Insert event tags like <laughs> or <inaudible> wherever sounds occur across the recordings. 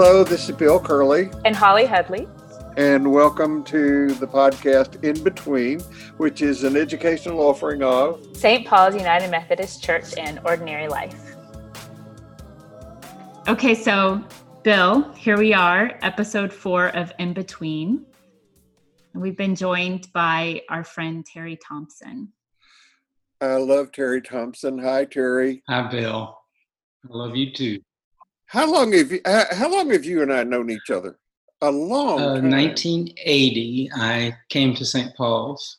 Hello, this is Bill Curley. And Holly Headley. And welcome to the podcast In Between, which is an educational offering of St. Paul's United Methodist Church and Ordinary Life. Okay, so Bill, here we are, episode four of In Between. And we've been joined by our friend Terry Thompson. I love Terry Thompson. Hi, Terry. Hi, Bill. I love you too. How long have you? How long have you and I known each other? A long. Uh, time. 1980, I came to St. Paul's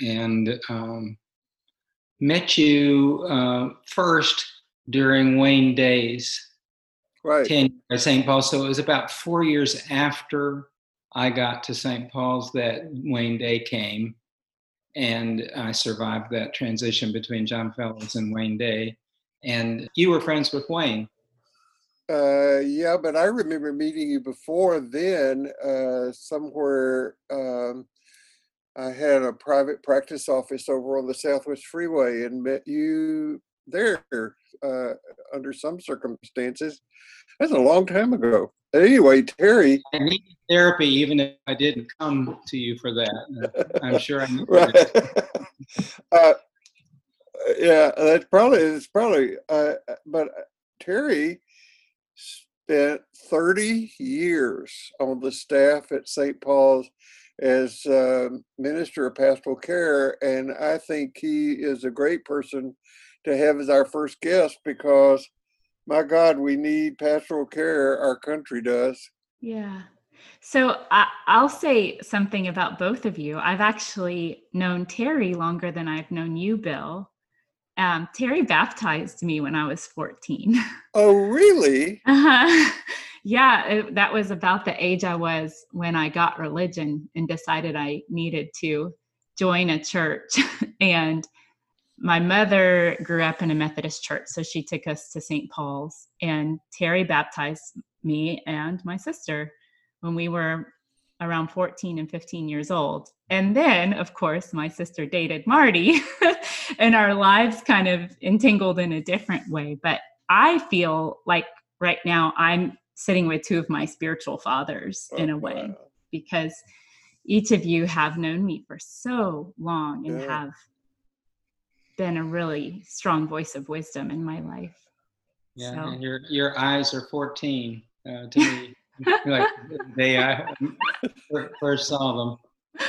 and um, met you uh, first during Wayne Day's right. tenure at St. Paul's. So it was about four years after I got to St. Paul's that Wayne Day came, and I survived that transition between John Fellows and Wayne Day. And you were friends with Wayne. Uh, yeah, but I remember meeting you before then, uh, somewhere. Um, I had a private practice office over on the Southwest Freeway and met you there uh, under some circumstances. That's a long time ago. Anyway, Terry. I needed therapy even if I didn't come to you for that. <laughs> I'm sure I needed right. it. <laughs> uh, yeah, that's probably it's probably. Uh, but Terry spent 30 years on the staff at St. Paul's as uh, minister of pastoral care, and I think he is a great person to have as our first guest because, my God, we need pastoral care. Our country does. Yeah. So I, I'll say something about both of you. I've actually known Terry longer than I've known you, Bill. Um, Terry baptized me when I was 14. <laughs> Oh, really? uh-huh. <laughs> Yeah, it, that was about the age I was when I got religion and decided I needed to join a church. <laughs> and my mother grew up in a Methodist church, so she took us to St. Paul's, and Terry baptized me and my sister when we were around 14 and 15 years old. And then, of course, my sister dated Marty, and our lives kind of entangled in a different way. But I feel like right now I'm sitting with two of my spiritual fathers in a way wow. because each of you have known me for so long and Yeah. have been a really strong voice of wisdom in my life. Yeah, So- and your your eyes are 14 uh, to me. <laughs> like the day I <laughs> first saw them.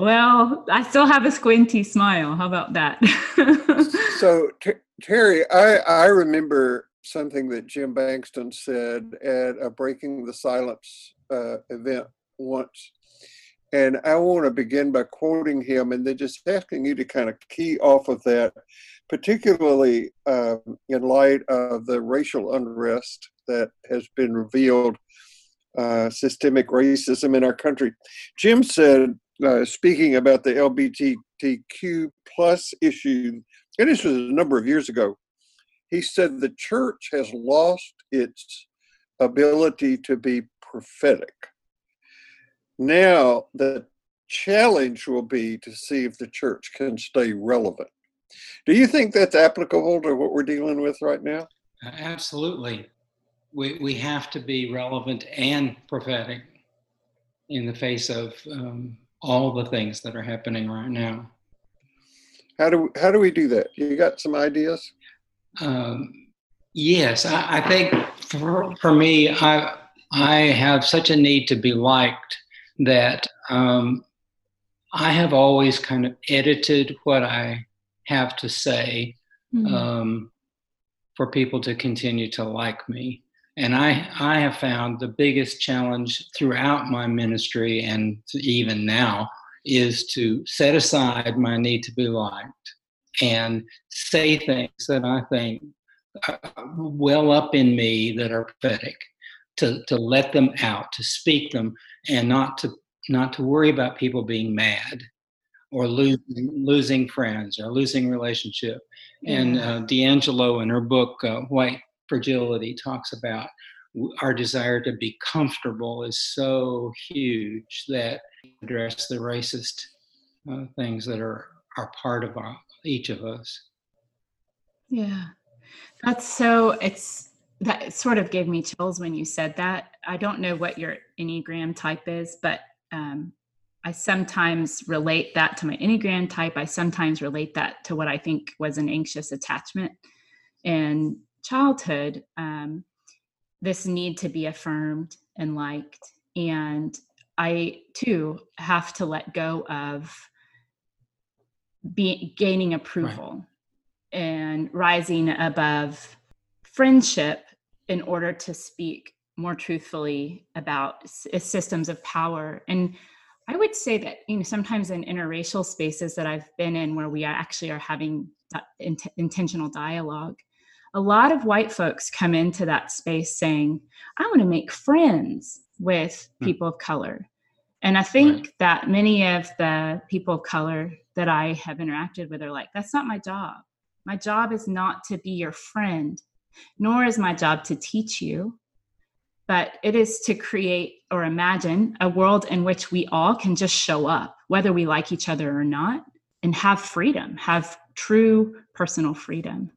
Well, I still have a squinty smile. How about that? <laughs> So, Ter- Terry, I, I remember something that Jim Bankston said at a Breaking the Silence uh, event once. And I want to begin by quoting him and then just asking you to kind of key off of that, particularly um, in light of the racial unrest that has been revealed, uh, systemic racism in our country. Jim said, uh, speaking about the LGBTQ plus issue, and this was a number of years ago, he said the church has lost its ability to be prophetic. Now, the challenge will be to see if the church can stay relevant. Do you think that's applicable to what we're dealing with right now? Absolutely, we we have to be relevant and prophetic in the face of um, all the things that are happening right now. How do how do we do that? You got some ideas? Um, yes, I, I think for, for me, I I have such a need to be liked that um, I have always kind of edited what I have to say Hmm. um, for people to continue to like me. And I, I have found the biggest challenge throughout my ministry and even now is to set aside my need to be liked and say things that I think uh, well up in me that are prophetic, to, to let them out, to speak them, and not to not to worry about people being mad or losing losing friends or losing relationship. And uh, DiAngelo in her book uh, White Fragility talks about our desire to be comfortable is so huge that address the racist uh, things that are are part of our, each of us. Yeah. That's so it's that sort of gave me chills when you said that. I don't know what your Enneagram type is, but um, I sometimes relate that to my Enneagram type. I sometimes relate that to what I think was an anxious attachment in childhood. Um, this need to be affirmed and liked. And I too have to let go of be, gaining approval right. and rising above friendship in order to speak more truthfully about systems of power and i would say that you know sometimes in interracial spaces that i've been in where we actually are having int- intentional dialogue a lot of white folks come into that space saying i want to make friends with hmm. people of color and i think right. that many of the people of color that i have interacted with are like that's not my job my job is not to be your friend nor is my job to teach you, but it is to create or imagine a world in which we all can just show up, whether we like each other or not, and have freedom, have true personal freedom.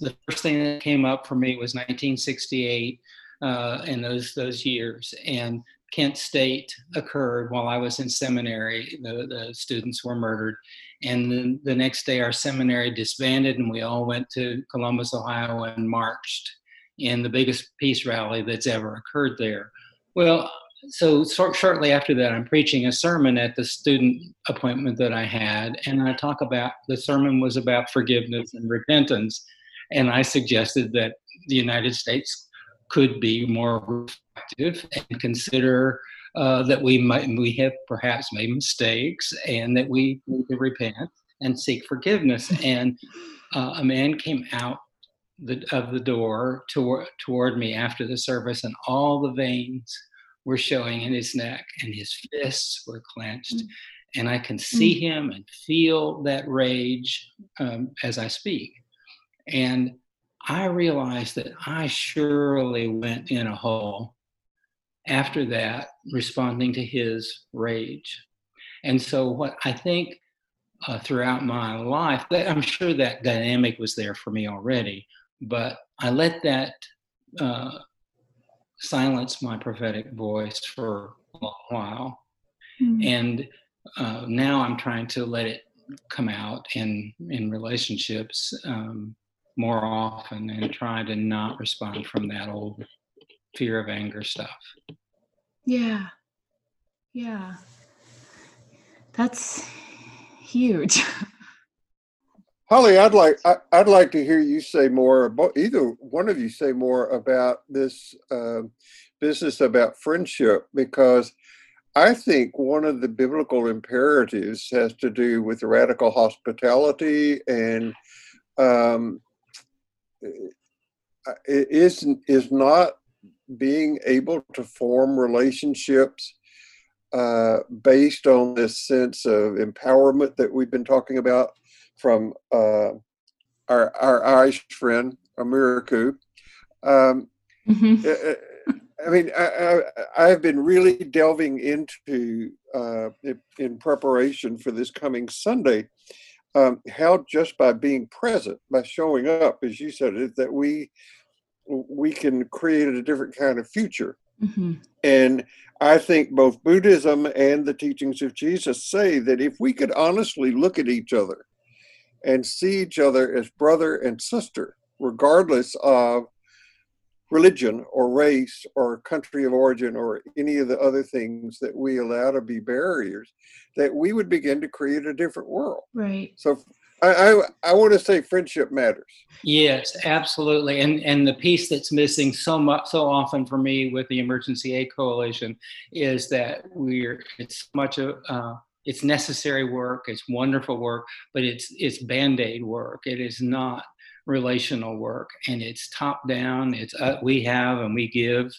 The first thing that came up for me was 1968 uh, in those those years, and Kent State occurred while I was in seminary. The, the students were murdered. And then the next day, our seminary disbanded, and we all went to Columbus, Ohio, and marched in the biggest peace rally that's ever occurred there. Well, so shortly after that, I'm preaching a sermon at the student appointment that I had, and I talk about the sermon was about forgiveness and repentance. And I suggested that the United States could be more reflective and consider uh, that we might we have perhaps made mistakes and that we need to repent and seek forgiveness. And uh, a man came out the, of the door toward toward me after the service, and all the veins were showing in his neck, and his fists were clenched. Mm. And I can see mm. him and feel that rage um, as I speak. And I realized that I surely went in a hole after that, responding to his rage. And so, what I think uh, throughout my life, I'm sure that dynamic was there for me already, but I let that uh, silence my prophetic voice for a long while. Mm-hmm. And uh, now I'm trying to let it come out in in relationships um, more often and try to not respond from that old fear of anger stuff. Yeah. Yeah. That's huge. <laughs> Holly, I'd like I, would like to hear you say more about either one of you say more about this uh, business about friendship because I think one of the biblical imperatives has to do with radical hospitality and um, is is not being able to form relationships uh, based on this sense of empowerment that we've been talking about from uh, our our Irish friend Amiraku. Um, mm-hmm. Uh, uh, I mean, I, have been really delving into uh, in preparation for this coming Sunday um, how just by being present, by showing up, as you said, it, that we we can create a different kind of future. Mm-hmm. And I think both Buddhism and the teachings of Jesus say that if we could honestly look at each other and see each other as brother and sister, regardless of religion or race or country of origin or any of the other things that we allow to be barriers, that we would begin to create a different world. Right. So I, I, I want to say friendship matters. Yes, absolutely. And and the piece that's missing so much so often for me with the Emergency Aid Coalition is that we're it's much of uh, it's necessary work, it's wonderful work, but it's it's band-aid work. It is not relational work and it's top down it's uh, we have and we give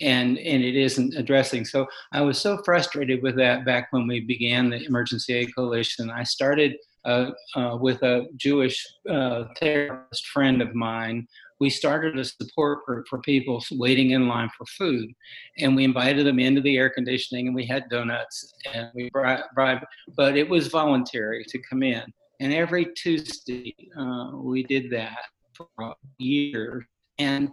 and and it isn't addressing. So i was so frustrated with that back when we began the emergency aid coalition. I started uh, uh, with a jewish uh, therapist friend of mine. We started a support group for people waiting in line for food and we invited them into the air conditioning and we had donuts and we bribed but it was voluntary to come in and every Tuesday, uh, we did that for a year. And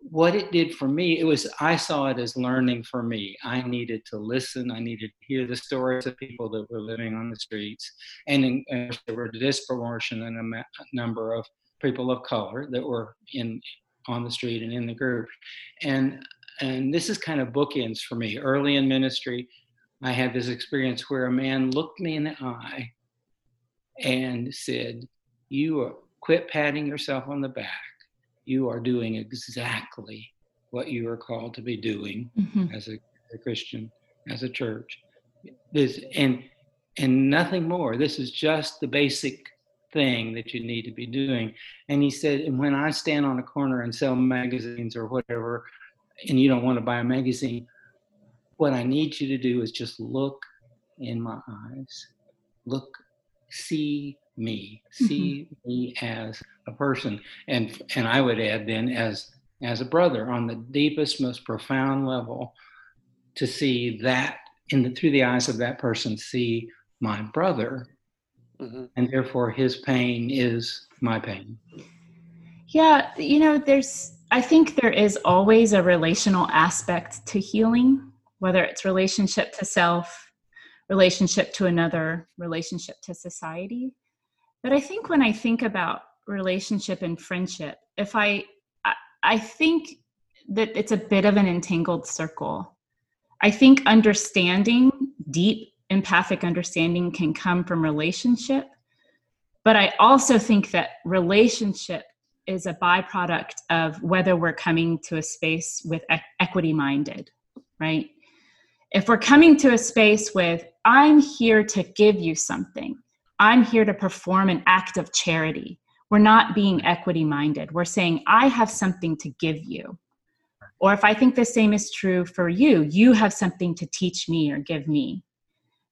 what it did for me, it was I saw it as learning for me. I needed to listen. I needed to hear the stories of people that were living on the streets, and, in, and there were a disproportionate number of people of color that were in on the street and in the group, and and this is kind of bookends for me. Early in ministry, I had this experience where a man looked me in the eye and said, "You are, quit patting yourself on the back you are doing exactly what you are called to be doing mm-hmm. as a, a, Christian, as a church. This and and nothing more. This is just the basic thing that you need to be doing. And he said, and when I stand on a corner and sell magazines or whatever, and you don't want to buy a magazine, what I need you to do is just look in my eyes. Look, see me, see mm-hmm. me as a person, and and I would add then as as a brother on the deepest, most profound level, to see that in the, through the eyes of that person, see my brother, mm-hmm. and therefore his pain is my pain. Yeah, you know, there's I think there is always a relational aspect to healing, whether it's relationship to self, relationship to another, relationship to society. But I think when I think about relationship and friendship, if I, I, think that it's a bit of an entangled circle. I think understanding, deep empathic understanding can come from relationship. But I also think that relationship is a byproduct of whether we're coming to a space with equity minded, right? If we're coming to a space with, I'm here to give you something, I'm here to perform an act of charity. We're not being equity minded. We're saying, I have something to give you. Or if I think the same is true for you, you have something to teach me or give me,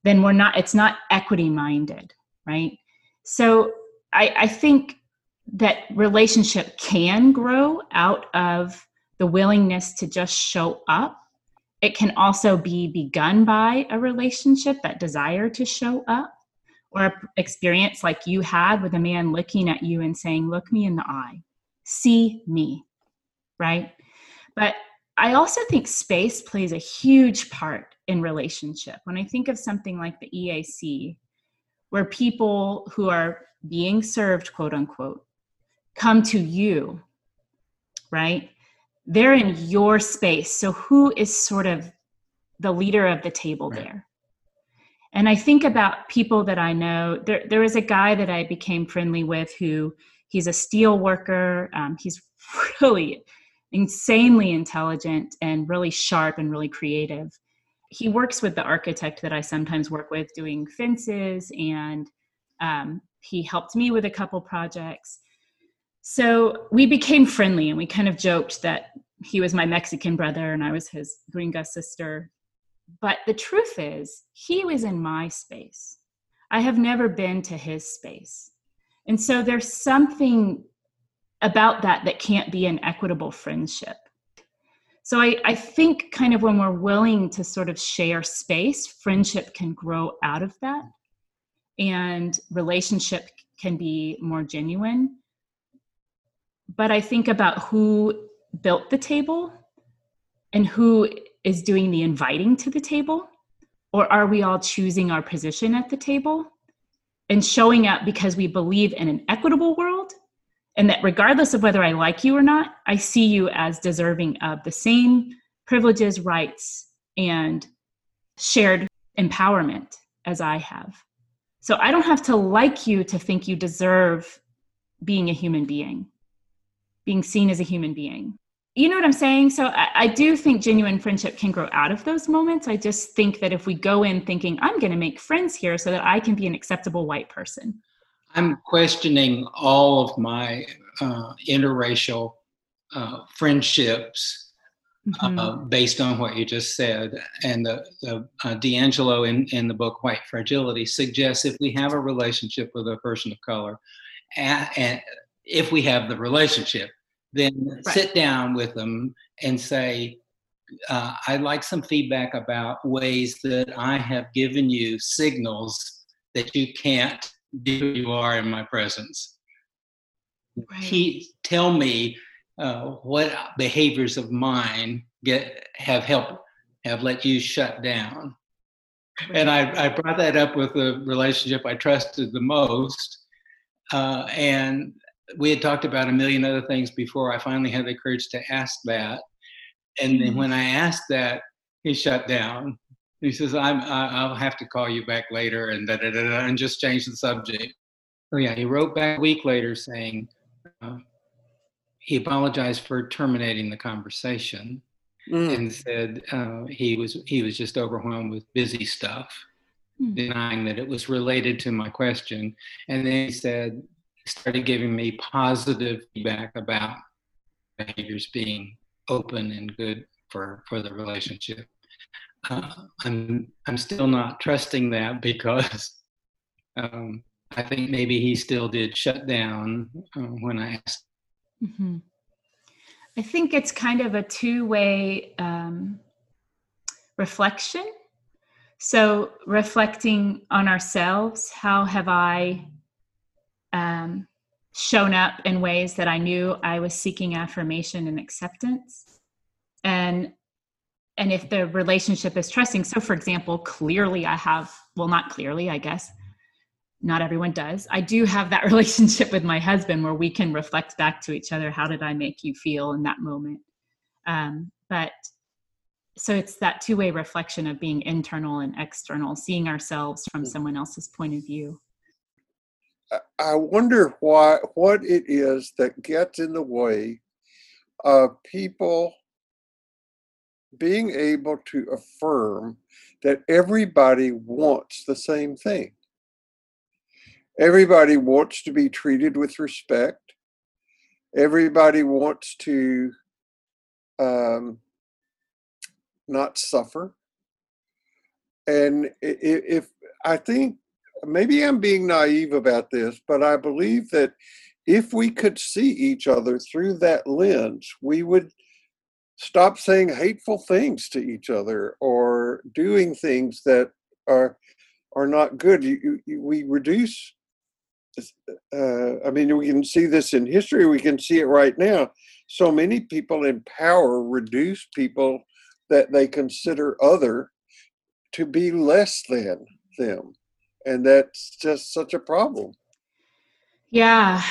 then we're not, it's not equity minded, right? So I, I think that relationship can grow out of the willingness to just show up. It can also be begun by a relationship, that desire to show up or an experience like you had with a man looking at you and saying, Look me in the eye, see me, right? But I also think space plays a huge part in relationship. When I think of something like the EAC, where people who are being served, quote unquote, come to you, right? They're in your space. So, who is sort of the leader of the table right. there? And I think about people that I know. There, there is a guy that I became friendly with who he's a steel worker. Um, he's <laughs> really insanely intelligent and really sharp and really creative. He works with the architect that I sometimes work with doing fences, and um, he helped me with a couple projects. So we became friendly and we kind of joked that he was my Mexican brother and I was his gringa sister. But the truth is, he was in my space. I have never been to his space. And so there's something about that that can't be an equitable friendship. So I, I think kind of when we're willing to sort of share space, friendship can grow out of that and relationship can be more genuine. But I think about who built the table and who is doing the inviting to the table? Or are we all choosing our position at the table and showing up because we believe in an equitable world? And that regardless of whether I like you or not, I see you as deserving of the same privileges, rights, and shared empowerment as I have. So I don't have to like you to think you deserve being a human being, being seen as a human being you know what I'm saying? So I, I, do think genuine friendship can grow out of those moments. I just think that if we go in thinking, I'm going to make friends here so that I can be an acceptable white person. I'm questioning all of my uh, interracial uh, friendships mm-hmm. uh, based on what you just said. And the, the uh, DiAngelo in, in the book White Fragility suggests if we have a relationship with a person of color, and, and if we have the relationship, then right. sit down with them and say, uh, I'd like some feedback about ways that I have given you signals that you can't be who you are in my presence. Right. He, tell me uh, what behaviors of mine get have helped have let you shut down. And I, I brought that up with the relationship I trusted the most. Uh, and we had talked about a million other things before I finally had the courage to ask that. And then mm-hmm. when I asked that, he shut down. He says, I'm, I'll have to call you back later and da, da, da, da, and just change the subject. Oh yeah, he wrote back a week later saying uh, he apologized for terminating the conversation mm. and said uh, he was he was just overwhelmed with busy stuff, mm. denying that it was related to my question. And then he said started giving me positive feedback about behaviors being open and good for for the relationship. Uh, I'm I'm still not trusting that because <laughs> um, I think maybe he still did shut down uh, when I asked. Mm-hmm. I think it's kind of a two way um, reflection. So, reflecting on ourselves, how have I um, shown up in ways that I knew I was seeking affirmation and acceptance? And and if the relationship is trusting so for example clearly i have well not clearly i guess not everyone does. I do have that <laughs> relationship with my husband where we can reflect back to each other. How did I make you feel in that moment? Um, but so it's that two way reflection of being internal and external, seeing ourselves from hmm. someone else's point of view. I wonder why what it is that gets in the way of people being able to affirm that everybody wants the same thing everybody wants to be treated with respect. Everybody wants to um, not suffer. And if, if I think maybe I'm being naive about this, but I believe that if we could see each other through that lens, we would stop saying hateful things to each other or doing things that are are not good. You, you, we reduce uh, I mean, we can see this in history, we can see it right now. So many people in power reduce people that they consider other to be less than them. And that's just such a problem. Yeah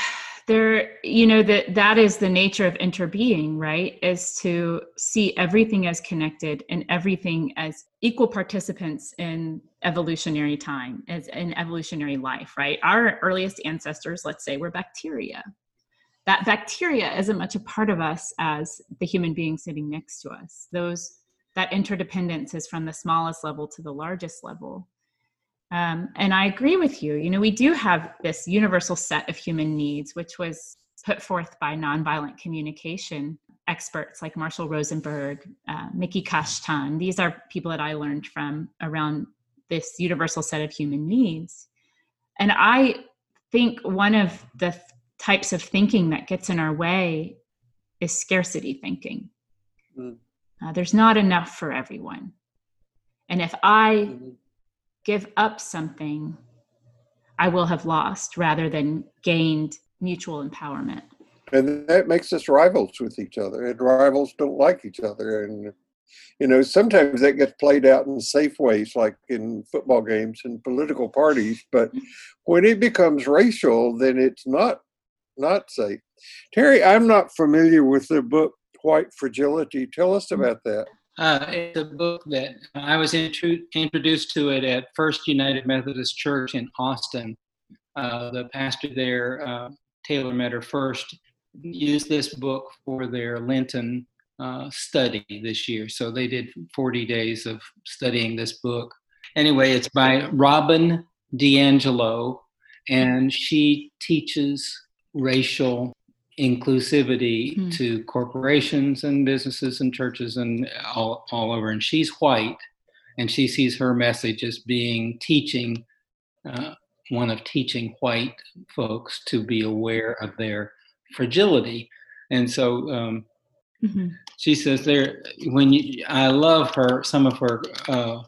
there you know that that is the nature of interbeing right? Is to see everything as connected and everything as equal participants in evolutionary time as in evolutionary life right? Our earliest ancestors let's say were bacteria. That bacteria is as much a part of us as the human being sitting next to us. Those that interdependence is from the smallest level to the largest level um, and I agree with you. You know, we do have this universal set of human needs, which was put forth by nonviolent communication experts like Marshall Rosenberg, uh, Miki Kashtan. These are people that I learned from around this universal set of human needs. And I think one of the th- types of thinking that gets in our way is scarcity thinking. Mm. Uh, there's not enough for everyone. And if I mm-hmm give up something I will have lost rather than gained mutual empowerment. And that makes us rivals with each other. And rivals don't like each other. And, you know, sometimes that gets played out in safe ways, like in football games and political parties. But mm-hmm. when it becomes racial, then it's not not safe. Terry, I'm not familiar with the book White Fragility. Tell us mm-hmm. about that. Uh, it's a book that I was intru- introduced to it at First United Methodist Church in Austin. Uh, the pastor there, uh, Taylor Metter Fuerst, used this book for their Lenten uh, study this year. So they did 40 days of studying this book. Anyway, it's by Robin DiAngelo, and she teaches racial inclusivity mm. to corporations and businesses and churches and all, all over. And she's white, and she sees her message as being teaching, uh, one of teaching white folks to be aware of their fragility. And so um, mm-hmm. she says there, when you, I love her, some of her uh,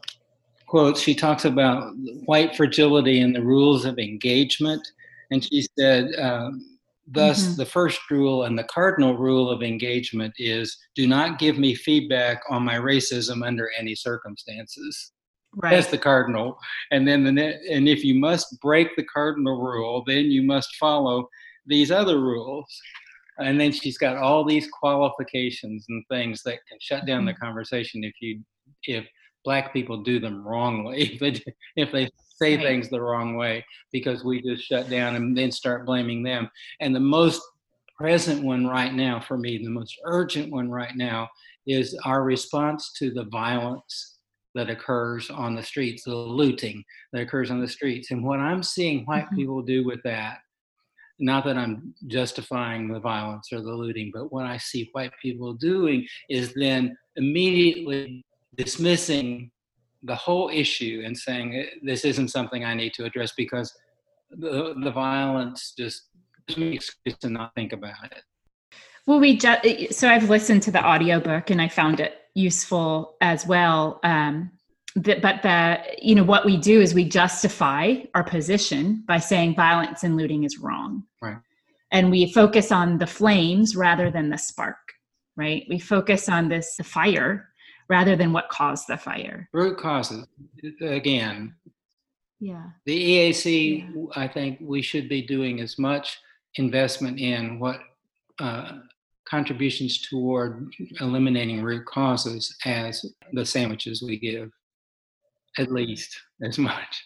quotes, she talks about white fragility and the rules of engagement. And she said, um, Thus, Mhm. the first rule and the cardinal rule of engagement is do not give me feedback on my racism under any circumstances. Right. That's the cardinal. And then the ne- and if you must break the cardinal rule, then you must follow these other rules. And then she's got all these qualifications and things that can shut down the conversation if you if black people do them wrongly. <laughs> If they if they say Right. things the wrong way because we just shut down and then start blaming them. And the most present one right now for me, the most urgent one right now is our response to the violence that occurs on the streets, the looting that occurs on the streets. And what I'm seeing white Mhm. people do with that, not that I'm justifying the violence or the looting, but what I see white people doing is then immediately dismissing the whole issue and saying "Eh, this isn't something I need to address because the, the violence just gives me excuse to not think about it. Well, we just so I've listened to the audiobook and I found it useful as well. Um, that, but the you know what we do is we justify our position by saying violence and looting is wrong, Right. And we focus on the flames rather than the spark, right? We focus on this the fire rather than what caused the fire. Root causes, again, Yeah. the EAC, I think we should be doing as much investment in what uh, contributions toward eliminating root causes as the sandwiches we give, at least as much.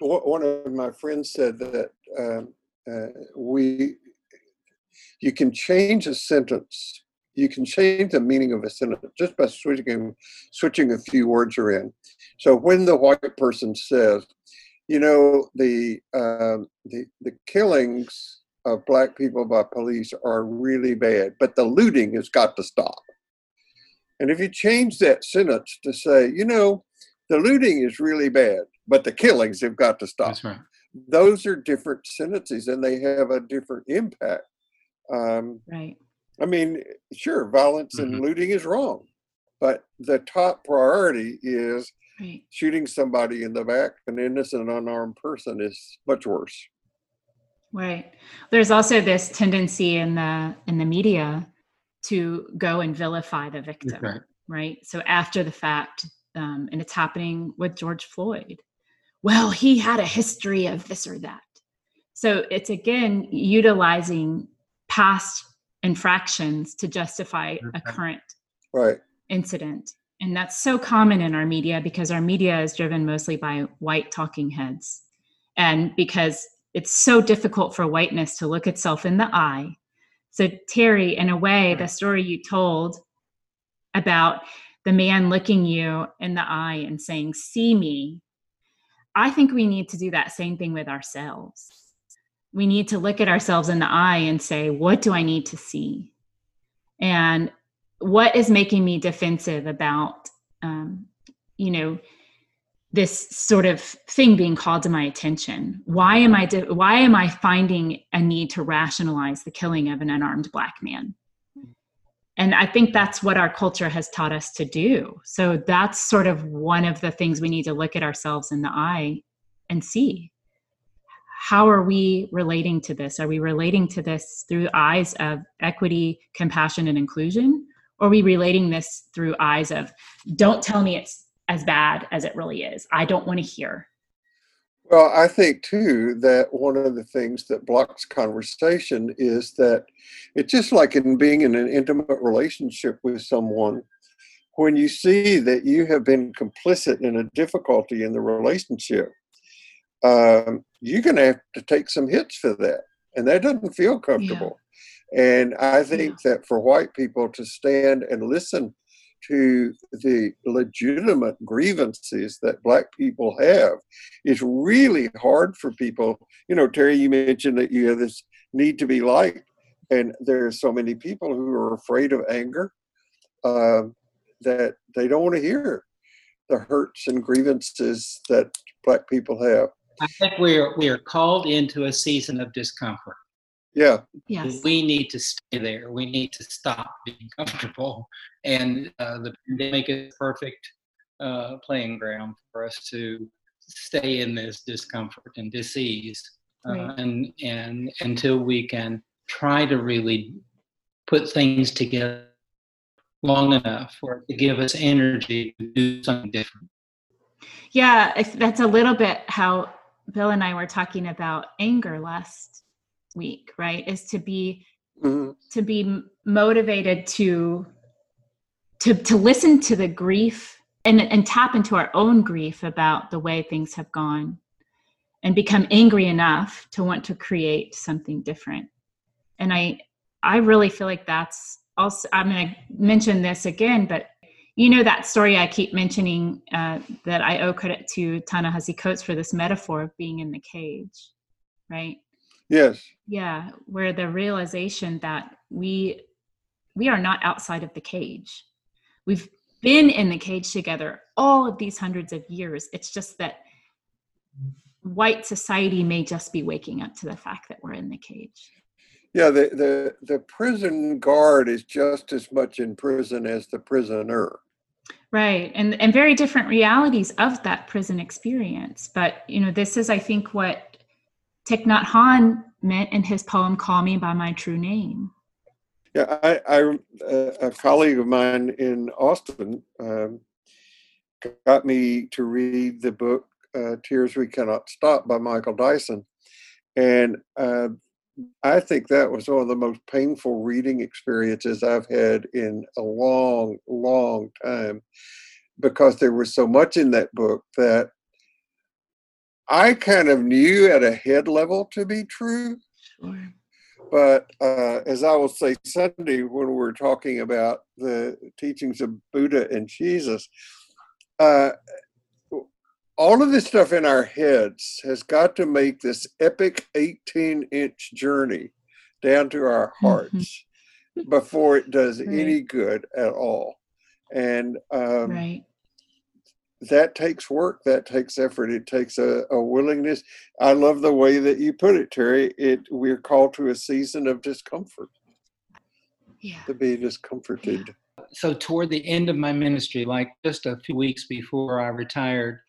One one of my friends said that um, uh, we, you can change a sentence, you can change the meaning of a sentence just by switching switching a few words around. So when the white person says, you know, the um, the the killings of black people by police are really bad, but the looting has got to stop. And if you change that sentence to say, you know, the looting is really bad, but the killings have got to stop. That's right. Those are different sentences and they have a different impact. Um, Right. I mean, sure, violence and Mhm. looting is wrong, but the top priority is Right. shooting somebody in the back, an innocent, unarmed person, is much worse. Right. There's also this tendency in the in the media to go and vilify the victim. That's right. right? So after the fact, um, and it's happening with George Floyd. Well, he had a history of this or that. So it's again utilizing past infractions to justify a current Right. incident. And that's so common in our media because our media is driven mostly by white talking heads. And because it's so difficult for whiteness to look itself in the eye. So, Terry, in a way, the story you told about the man looking you in the eye and saying, See me, I think we need to do that same thing with ourselves. We need to look at ourselves in the eye and say, What do I need to see? And what is making me defensive about um, you know this sort of thing being called to my attention? Why am i de- why am i finding a need to rationalize the killing of an unarmed black man? And i think that's what our culture has taught us to do. So that's sort of one of the things we need to look at ourselves in the eye and see how are we relating to this? Are we relating to this through eyes of equity compassion and inclusion? Or are we relating this through eyes of don't tell me it's as bad as it really is. I don't want to hear. Well, I think too that one of the things that blocks conversation is that it's just like in being in an intimate relationship with someone. When you see that you have been complicit in a difficulty in the relationship, um, you're going to have to take some hits for that. And that doesn't feel comfortable. And I think that for white people to stand and listen to the legitimate grievances that black people have is really hard for people. You know, Terry, you mentioned that you have this need to be liked, and there are so many people who are afraid of anger um, that they don't want to hear the hurts and grievances that black people have. I think we are we are called into a season of discomfort. Yeah, yes We need to stay there. We need to stop being comfortable, and uh, the pandemic is perfect uh, playing ground for us to stay in this discomfort and disease, uh, Right. and and until we can try to really put things together long enough for it to give us energy to do something different. Yeah, that's a little bit how Bill and I were talking about anger last week, right? Is to be mm-hmm. to be motivated to to to listen to the grief and and tap into our own grief about the way things have gone and become angry enough to want to create something different. And I I really feel like that's also I'm going to mention this again, but you know that story I keep mentioning uh, that I owe credit to Ta-Nehisi Coates for this metaphor of being in the cage, right? Yes. Yeah, where the realization that we we are not outside of the cage. We've been in the cage together all of these hundreds of years. It's just that white society may just be waking up to the fact that we're in the cage. Yeah, the, the, the prison guard is just as much in prison as the prisoner. Right. And and very different realities of that prison experience. But you know, this is I think what Thich Nhat meant in his poem Call Me by My True Name. Yeah, I, I a colleague of mine in Austin um, got me to read the book uh, Tears We Cannot Stop by Michael Dyson. And uh, I think that was one of the most painful reading experiences I've had in a long, long time because there was so much in that book that I kind of knew at a head level to be true. Sure. But uh, as I will say Sunday when we're talking about the teachings of Buddha and Jesus, uh, all of this stuff in our heads has got to make this epic 18 inch journey down to our mm-hmm. hearts before it does right. any good at all. And um, right. that takes work, that takes effort, it takes a, a, willingness. I love the way that you put it, Terry. It we're called to a season of discomfort. Yeah. To be discomforted. Yeah. So toward the end of my ministry, like just a few weeks before I retired,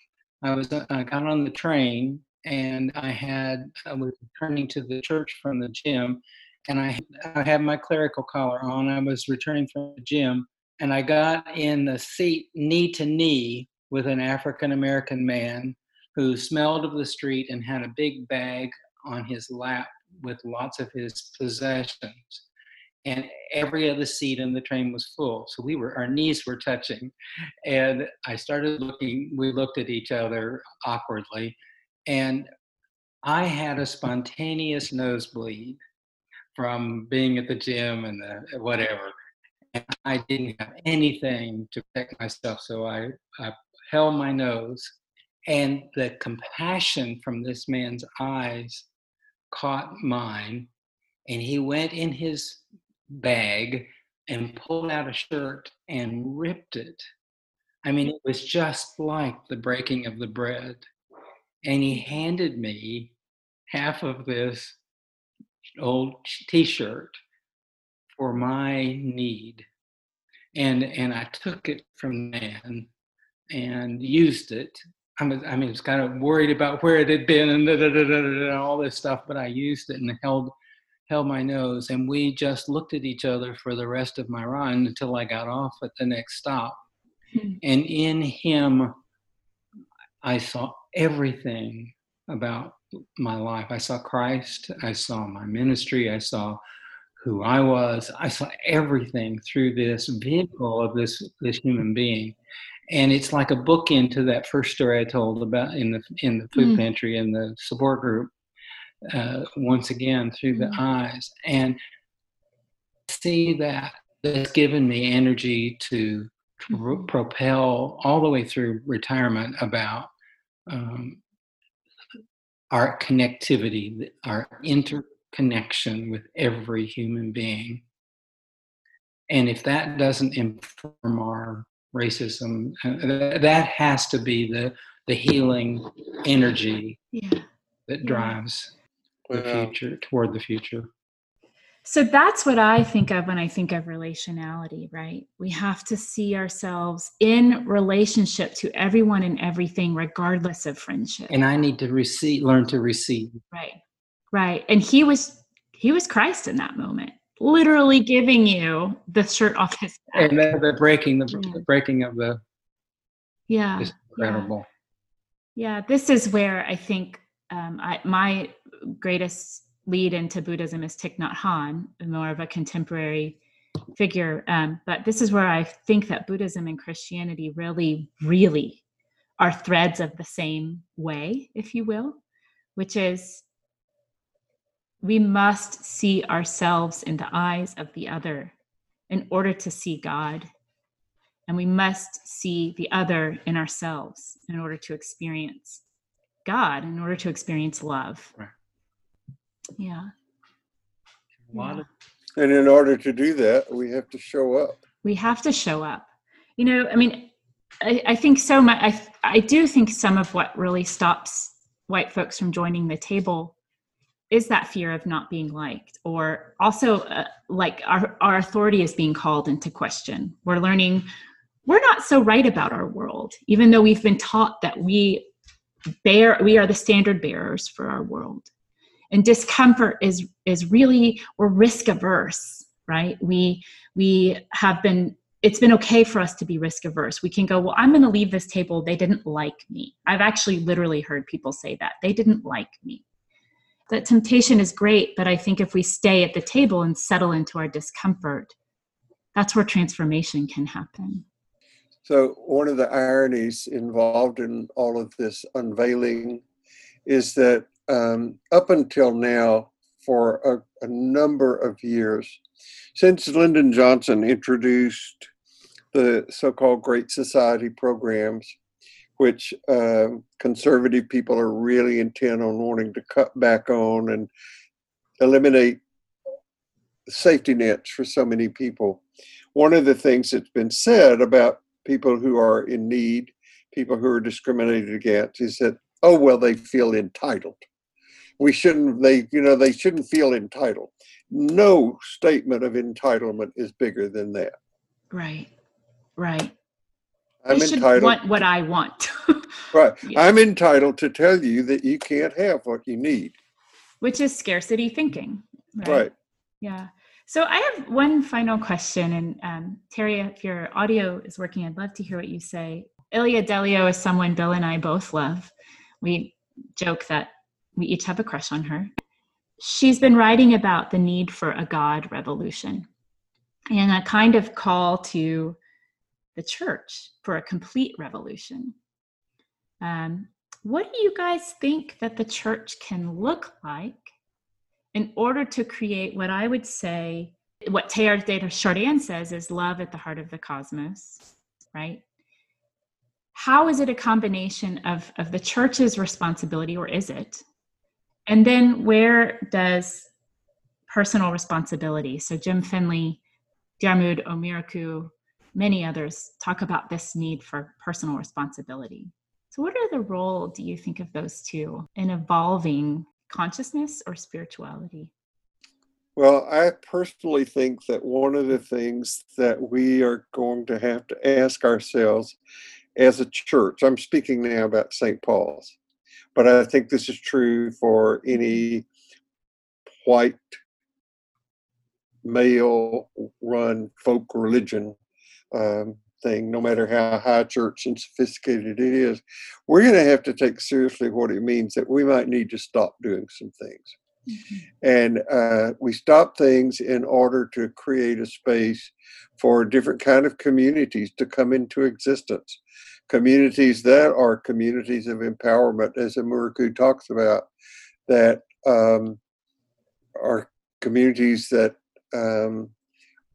I was uh, I got on the train and I had I was returning to the church from the gym, and I I had my clerical collar on. I was returning from the gym, and I got in the seat knee to knee with an African American man who smelled of the street and had a big bag on his lap with lots of his possessions and every other seat in the train was full. So we were, our knees were touching. And I started looking, we looked at each other awkwardly. And I had a spontaneous nosebleed from being at the gym and the whatever. And I didn't have anything to protect myself. So I, I held my nose. And the compassion from this man's eyes caught mine. And he went in his bag and pulled out a shirt and ripped it. I mean, it was just like the breaking of the bread. And he handed me half of this old t-shirt for my need. And and I took it from then and used it. I was I mean, I was kind of worried about where it had been and da, da, da, all this stuff, but I used it and held held my nose, and we just looked at each other for the rest of my run until I got off at the next stop. Mm-hmm. And in him, I saw everything about my life. I saw Christ, I saw my ministry, I saw who I was. I saw everything through this vehicle of this this human being. And it's like a bookend to that first story I told about in the in the food mm. pantry and the support group uh, once again through the mm-hmm. eyes and see that that's given me energy to mm-hmm. propel all the way through retirement about um, our connectivity, our interconnection with every human being. And if that doesn't inform our racism, uh, that has to be the the healing energy yeah. that drives the um future toward the future so that's what i think of when i think of relationality right we have to see ourselves in relationship to everyone and everything regardless of friendship and i need to receive learn to receive right right and he was he was Christ in that moment, literally giving you the shirt off his back. And then the breaking, the, Yeah. the breaking of the yeah. is incredible. Yeah, this is where I think um, I, my greatest lead into Buddhism is Thich Nhat Hanh, more of a contemporary figure. Um, but this is where I think that Buddhism and Christianity really, really are threads of the same way, if you will, which is we must see ourselves in the eyes of the other in order to see God and we must see the other in ourselves in order to experience God, in order to experience love. Right. Yeah. Yeah. And in order to do that, we have to show up. We have to show up. You know, I mean, I, I think so much, I, I do think some of what really stops white folks from joining the table is that fear of not being liked, or also uh, like our, our authority is being called into question. We're learning we're not so right about our world, even though we've been taught that we bear we are the standard bearers for our world. And discomfort is is really we're risk averse, right? We we have been it's been okay for us to be risk averse. We can go, well, I'm going to leave this table. They didn't like me. I've actually literally heard people say that. They didn't like me. That temptation is great, but I think if we stay at the table and settle into our discomfort, that's where transformation can happen. So, one of the ironies involved in all of this unveiling is that um, up until now, for a, a number of years, since Lyndon Johnson introduced the so called Great Society programs, which um conservative people are really intent on wanting to cut back on and eliminate safety nets for so many people. One of the things that's been said about people who are in need, people who are discriminated against, is that, oh, well, they feel entitled. We shouldn't, they, you know, they shouldn't feel entitled. No statement of entitlement is bigger than that. Right. Right. I'm entitled. want what I want, <laughs> Right. Yeah. I'm entitled to tell you that you can't have what you need. which is scarcity thinking. Right. Right. Yeah. So I have one final question, and um, Terry, if your audio is working, I'd love to hear what you say. Ilia Delio is someone Bill and I both love. We joke that we each have a crush on her. She's been writing about the need for a God revolution and a kind of call to the church for a complete revolution. Um, what do you guys think that the church can look like in order to create what I would say, what Teilhard de Chardin says is love at the heart of the cosmos, right? How is it a combination of, of the church's responsibility, or is it? And then where does personal responsibility? So Jim Finley, Diarmuid O'Murchu, many others talk about this need for personal responsibility. So, what are the role, do you think, of those two in evolving consciousness or spirituality? Well, I personally think that one of the things that we are going to have to ask ourselves as a church, I'm speaking now about St. Paul's, but I think this is true for any white male run folk religion um, thing, no matter how high church and sophisticated it is. We're going to have to take seriously what it means that we might need to stop doing some things. And uh, we stop things in order to create a space for different kind of communities to come into existence. Communities that are communities of empowerment as O'Murchu talks about that um, are communities that um,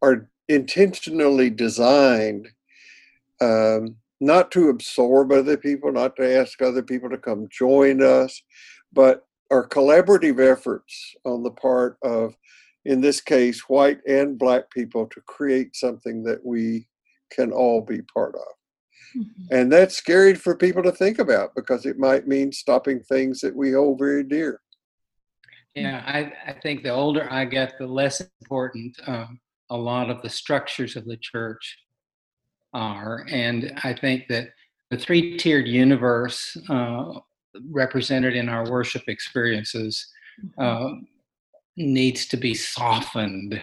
are intentionally designed um, not to absorb other people not to ask other people to come join us but are collaborative efforts on the part of, in this case, white and black people to create something that we can all be part of. Mhm. And that's scary for people to think about because it might mean stopping things that we hold very dear. Yeah, I, I think the older I get, the less important um, a lot of the structures of the church are. And I think that the three tiered universe uh, represented in our worship experiences uh, needs to be softened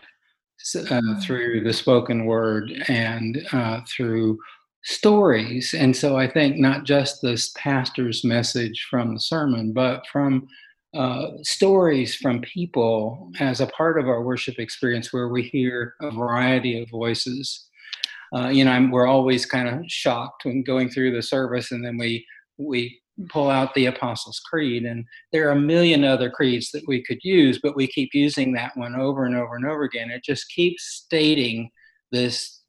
uh, through the spoken word and uh, through stories. And so I think not just this pastor's message from the sermon, but from uh, stories from people as a part of our worship experience where we hear a variety of voices. Uh, you know, I'm, we're always kind of shocked when going through the service, and then we we pull out the Apostles' Creed, and there are a million other creeds that we could use, but we keep using that one over and over and over again. It just keeps stating this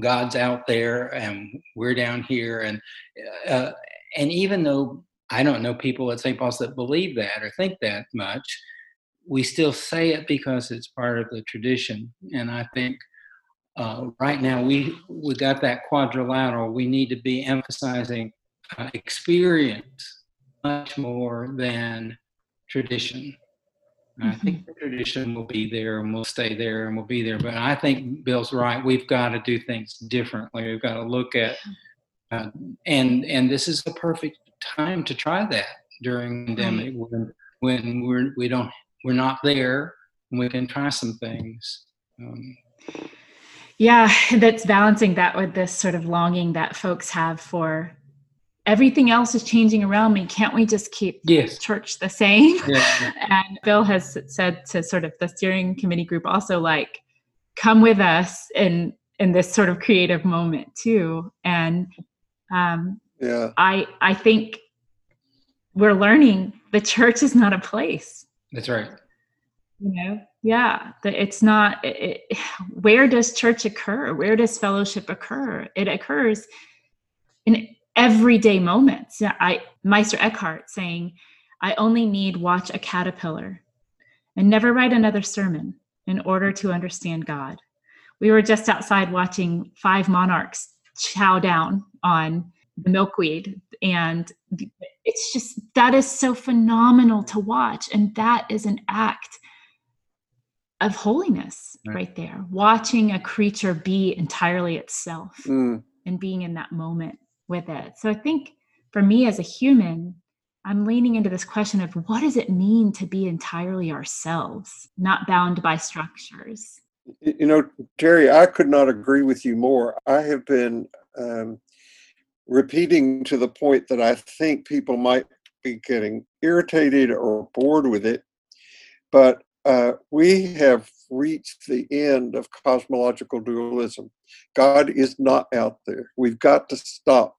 God's out there and we're down here, and uh, and even though I don't know people at St. Paul's that believe that or think that much, we still say it because it's part of the tradition, and I think. Uh, right now, we we got that quadrilateral. We need to be emphasizing uh, experience much more than tradition. Mm-hmm. I think the tradition will be there and we'll stay there and we'll be there. But I think Bill's right. We've got to do things differently. We've got to look at, uh, and and this is the perfect time to try that during pandemic when when we're we don't we're not there and we can try some things. Um, yeah, <laughs> that's balancing that with this sort of longing that folks have for everything else is changing around me. Can't we just keep yes. church the same? Yeah. <laughs> and Bill has said to sort of the steering committee group also like, come with us in in this sort of creative moment too. And um, yeah, I I think we're learning the church is not a place. That's right. You know, yeah, it's not. It, it, <sighs> where does church occur? Where does fellowship occur? It occurs in everyday moments. I Meister Eckhart saying, I only need watch a caterpillar and never write another sermon in order to understand God. We were just outside watching five monarchs chow down on the milkweed and it's just that is so phenomenal to watch and that is an act of holiness right, right there watching a creature be entirely itself mm. and being in that moment with it. So I think for me as a human, I'm leaning into this question of what does it mean to be entirely ourselves, not bound by structures? You know, Terry, I could not agree with you more. I have been um, repeating to the point that I think people might be getting irritated or bored with it, but uh, we have reached the end of cosmological dualism. God is not out there. We've got to stop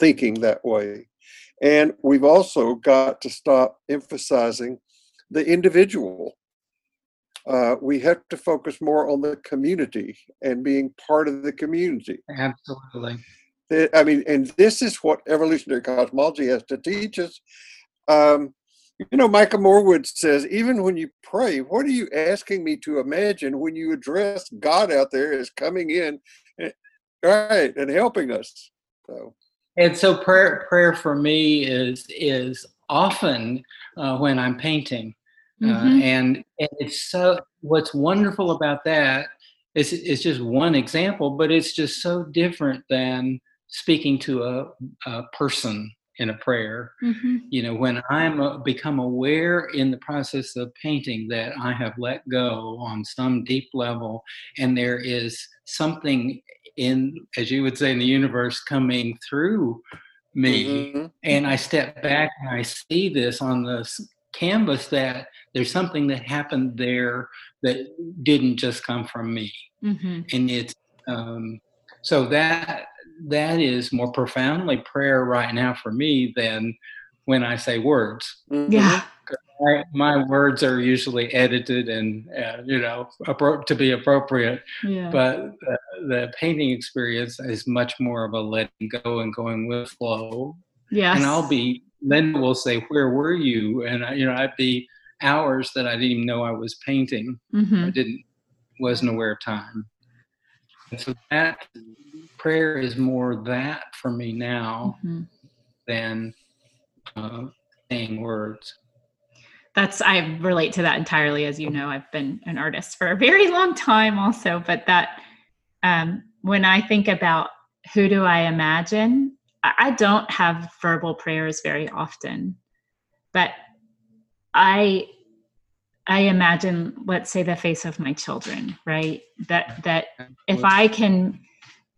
thinking that way. And we've also got to stop emphasizing the individual. Uh, we have to focus more on the community and being part of the community. Absolutely. I mean, and this is what evolutionary cosmology has to teach us. Um, you know, Michael Morwood says, even when you pray, what are you asking me to imagine when you address God out there as coming in, eh, right, and helping us? So and so prayer prayer for me is is often uh, when I'm painting, uh, mm-hmm. and, and it's so what's wonderful about that is it's just one example, but it's just so different than speaking to a, a person in a prayer. Mm-hmm. You know, when I'm a, become aware in the process of painting that I have let go on some deep level, and there is something in, as you would say, in the universe coming through me. Mm-hmm. And I step back and I see this on the canvas that there's something that happened there that didn't just come from me. Mm-hmm. And it's, um, so that that is more profoundly prayer right now for me than when I say words. Mm-hmm. Yeah my, my words are usually edited and uh, you know appro- to be appropriate yeah. but the, the, painting experience is much more of a letting go and going with flow yeah and i'll be then will say where were you and I, you know i'd be hours that i didn't even know i was painting mm-hmm. i didn't wasn't aware of time and so that prayer is more that for me now mm-hmm. than uh, saying words. That's i relate to that entirely. As you know i've been an artist for a very long time also but that um, when i think about who do i imagine i don't have verbal prayers very often. But i I imagine, let's say, the face of my children, right? That that if I can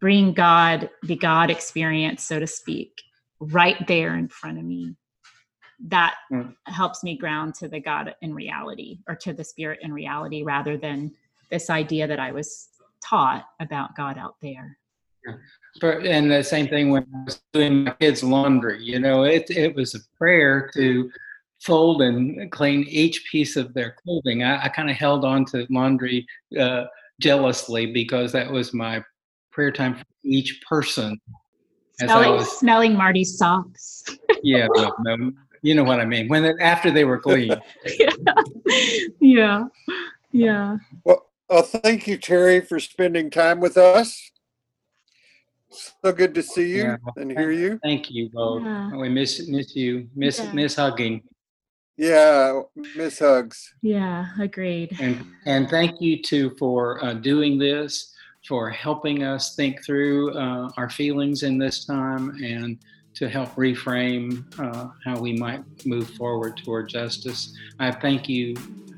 bring God, the God experience, so to speak, right there in front of me, that mm. helps me ground to the God in reality or to the spirit in reality rather than this idea that I was taught about God out there. But, and the same thing when I was doing my kids' laundry, you know, it, it was a prayer to fold and clean each piece of their clothing. I, I kind of held on to laundry uh, jealously because that was my prayer time for each person. Smelling, was, smelling Marty's socks. yeah, no, no, you know what I mean. When after they were clean. <laughs> yeah. yeah, yeah. Well, well, thank you, Terry, for spending time with us. So good to see you yeah, and hear you. Thank you both. Yeah. We miss miss you. Miss yeah. miss hugging. Yeah, miss hugs. Yeah, agreed. And and thank you too for uh, doing this, for helping us think through uh, our feelings in this time, and to help reframe uh, how we might move forward toward justice. I thank you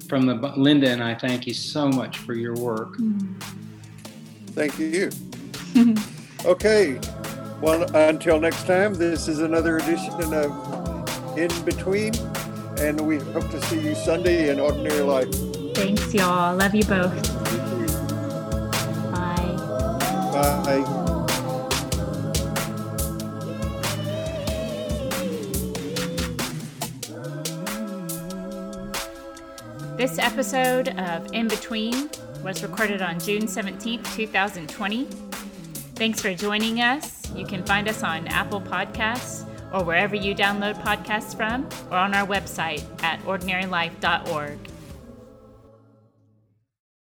from the Linda and I thank you so much for your work. Mm. Thank you. <laughs> okay. Well, until next time, this is another edition of In Between, and we hope to see you Sunday in Ordinary Life. Thanks, y'all. Love you both. Bye. Bye. This episode of In Between was recorded on June 17th, 2020. Thanks for joining us. You can find us on Apple Podcasts or wherever you download podcasts from, or on our website at ordinarylife.org.